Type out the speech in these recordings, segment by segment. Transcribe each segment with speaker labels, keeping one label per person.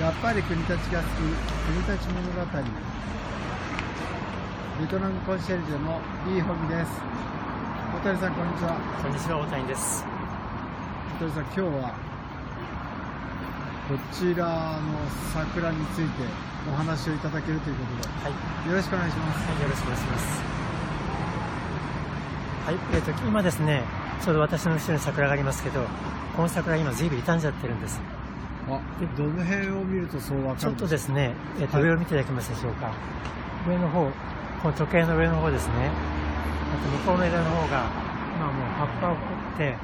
Speaker 1: やっぱり国立が好き国立物語ベトナムコンシェルジュのリーホミです。小谷さんこんにちは。
Speaker 2: こんにちは大谷です。
Speaker 1: 小谷さん今日はこちらの桜についてお話をいただけるということで、
Speaker 2: はい、
Speaker 1: よろしくお願いします、
Speaker 2: はい、よろしくお願いします。はい、えーと、今ですねちょうど私の後ろに桜がありますけどこの桜今ずいぶん傷んじゃってるんです
Speaker 1: あでどの辺を見るとそうわかる
Speaker 2: ちょっとですね、えーと、はい、上を見ていただけますでしょうか？上の方この時計の上の方ですね。あと向こうの枝の方が今もう葉っぱを取って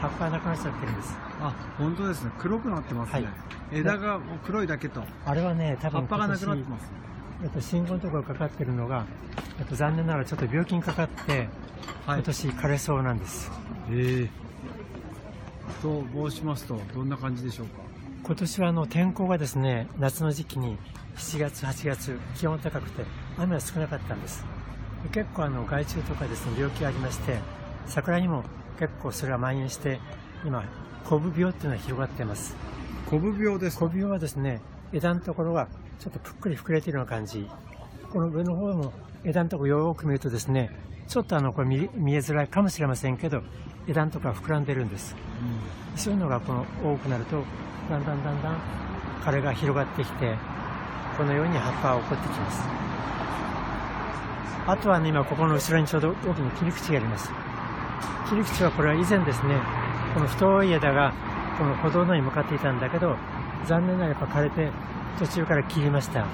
Speaker 2: 葉っぱがなくなっちゃってるんです。
Speaker 1: あ本当ですね。黒くなってますね、はい、枝がもう黒いだけと。
Speaker 2: あれはね多分
Speaker 1: 葉っぱがなくなってます。
Speaker 2: えっと、信号のところかかってるのが、えっと、残念ながらちょっと病気にかかって、はい、今年枯れそうなんです。
Speaker 1: ええー、と申しますとどんな感じでしょうか？
Speaker 2: 今年はあの天候がですね夏の時期に7月8月気温高くて雨は少なかったんです。結構あの害虫とかですね病気がありまして桜にも結構それが蔓延して今コブ病っていうのが広がっています。
Speaker 1: コブ病です
Speaker 2: コブ病はですね枝のところがちょっとぷっくり膨れているような感じ。この上の方も枝のところよく見るとですねちょっとあのこれ見見えづらいかもしれませんけど枝のところが膨らんでるんです、うん、そういうのがこの多くなるとだんだんだんだん。枯れが広がってきてこのように葉っぱが起こってきます。あとはね今ここの後ろにちょうど大きな切り口があります。切り口はこれは以前ですねこの太い枝がこの歩道のに向かっていたんだけど残念ながらやっぱ枯れて途中から切りました、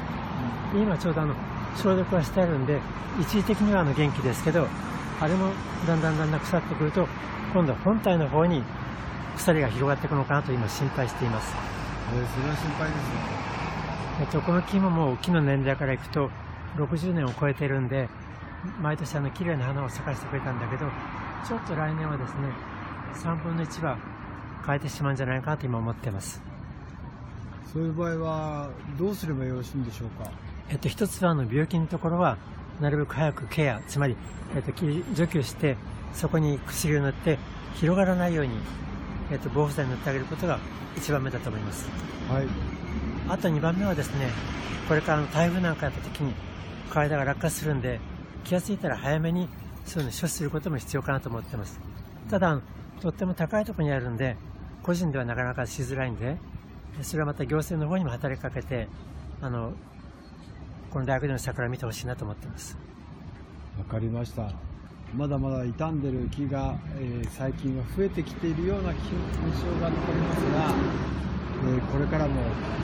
Speaker 2: 今ちょうどあの消毒はしてあるんで一時的にはあの元気ですけどあれもだんだんだんだん腐ってくると今度は本体の方に鎖が広がっていくのかなと今心配しています、
Speaker 1: えー、それは心配ですね、
Speaker 2: えっと、この木ももう木の年代からいくと60年を超えてるんで毎年あの綺麗な花を咲かせてくれたんだけどちょっと来年はですね3分の1は変えてしまうんじゃないかなと今思ってます。
Speaker 1: そういう場合はどうすればよろしいんでしょうか、
Speaker 2: えっと、一つはあの病気のところはなるべく早くケアつまり、えっと、除去してそこに薬を塗って広がらないようにえーと、防腐剤塗ってあげることが1番目だと思います、
Speaker 1: はい、
Speaker 2: あと2番目はですねこれからの台風なんかやった時に体が落下するんで気が付いたら早めにそういうのを処置することも必要かなと思ってます。ただとっても高いところにあるんで個人ではなかなかしづらいんでそれはまた行政の方にも働きかけてあのこの大学での桜を見てほしいなと思ってます。
Speaker 1: わかりましたまだまだ傷んでる木が、えー、最近は増えてきているような印象が残りますが、えー、これからも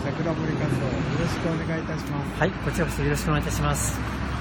Speaker 1: 桜森活動よろしくお願いいたします。
Speaker 2: はいこちらこそよろしくお願いいたします。